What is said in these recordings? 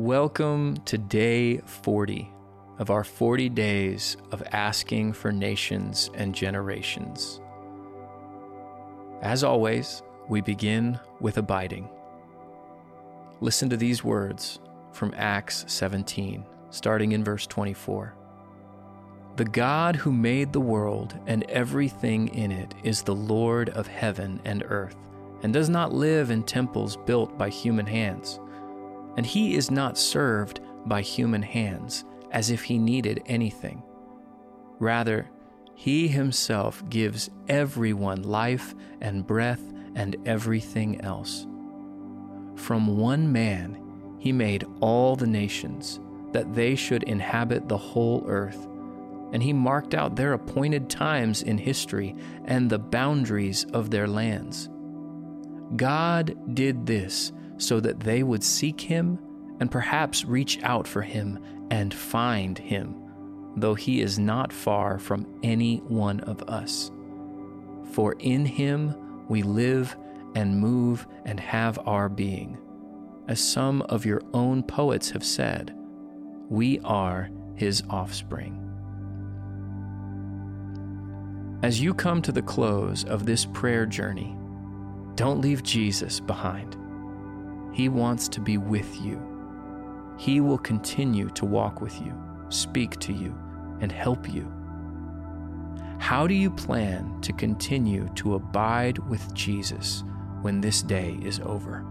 Welcome to day 40 of our 40 days of asking for nations and generations. As always, we begin with abiding. Listen to these words from Acts 17, starting in verse 24. The God who made the world and everything in it is the Lord of heaven and earth, and does not live in temples built by human hands. And he is not served by human hands as if he needed anything. Rather, he himself gives everyone life and breath and everything else. From one man he made all the nations, that they should inhabit the whole earth. And he marked out their appointed times in history and the boundaries of their lands. God did this so that they would seek him and perhaps reach out for him and find him, though he is not far from any one of us. For in him we live and move and have our being. As some of your own poets have said, we are his offspring. As you come to the close of this prayer journey, don't leave Jesus behind. He wants to be with you. He will continue to walk with you, speak to you, and help you. How do you plan to continue to abide with Jesus when this day is over?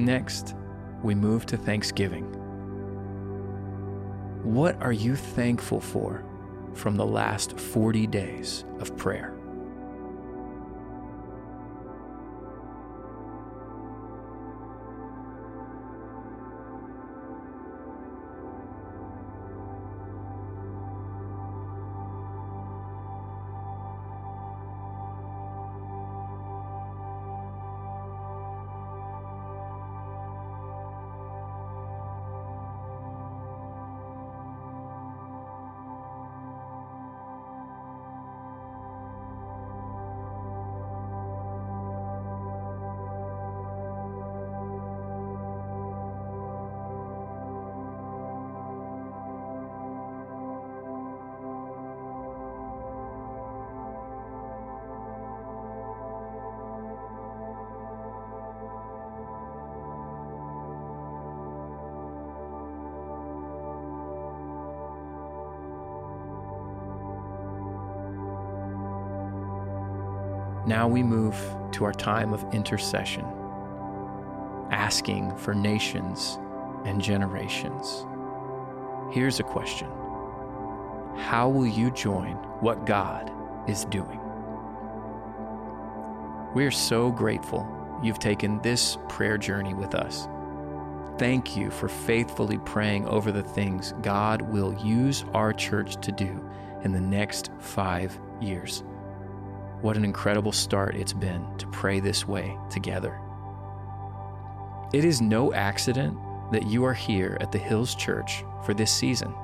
Next, we move to Thanksgiving. What are you thankful for from the last 40 days of prayer? Now we move to our time of intercession, asking for nations and generations. Here's a question How will you join what God is doing? We're so grateful you've taken this prayer journey with us. Thank you for faithfully praying over the things God will use our church to do in the next five years. What an incredible start it's been to pray this way together. It is no accident that you are here at the Hills Church for this season.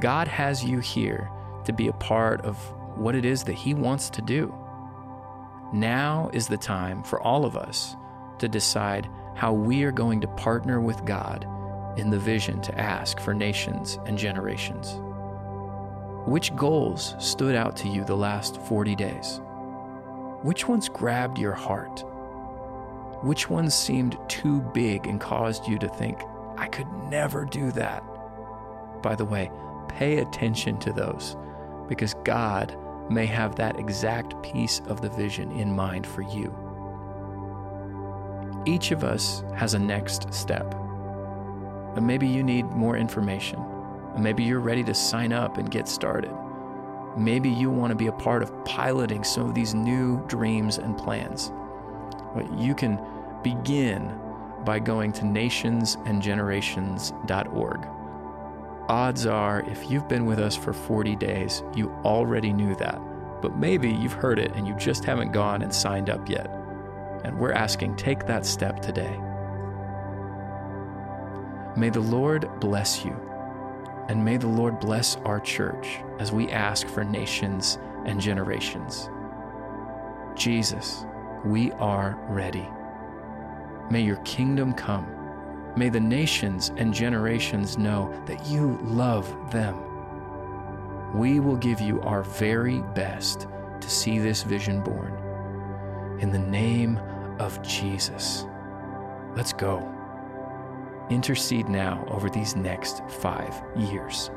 God has you here to be a part of what it is that He wants to do. Now is the time for all of us to decide how we are going to partner with God in the vision to ask for nations and generations. Which goals stood out to you the last 40 days? Which ones grabbed your heart? Which ones seemed too big and caused you to think, I could never do that? by the way, pay attention to those because God may have that exact piece of the vision in mind for you. Each of us has a next step. And maybe you need more information. Maybe you're ready to sign up and get started. Maybe you want to be a part of piloting some of these new dreams and plans. But you can begin by going to nationsandgenerations.org. Odds are, if you've been with us for 40 days, you already knew that. But maybe you've heard it and you just haven't gone and signed up yet. And we're asking, take that step today. May the Lord bless you, and may the Lord bless our church as we ask for nations and generations. Jesus, we are ready. May your kingdom come. May the nations and generations know that you love them. We will give you our very best to see this vision born. In the name of Jesus, let's go. Intercede now over these next five years.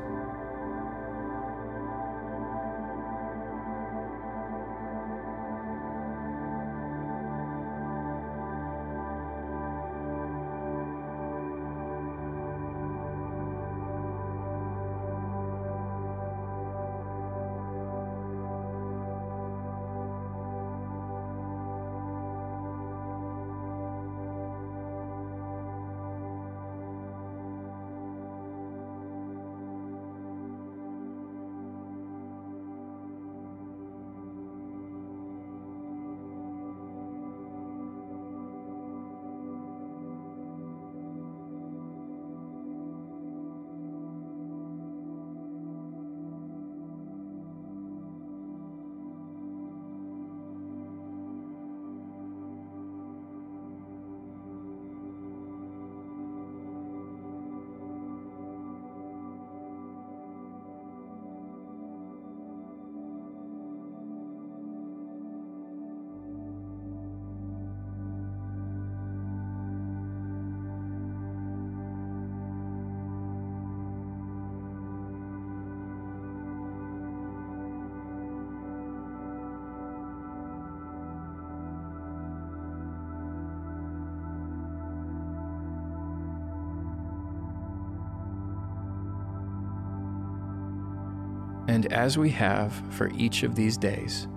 And as we have for each of these days,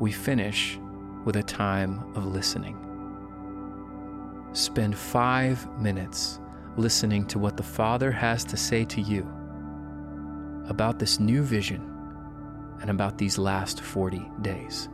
we finish with a time of listening. Spend five minutes listening to what the Father has to say to you about this new vision and about these last 40 days.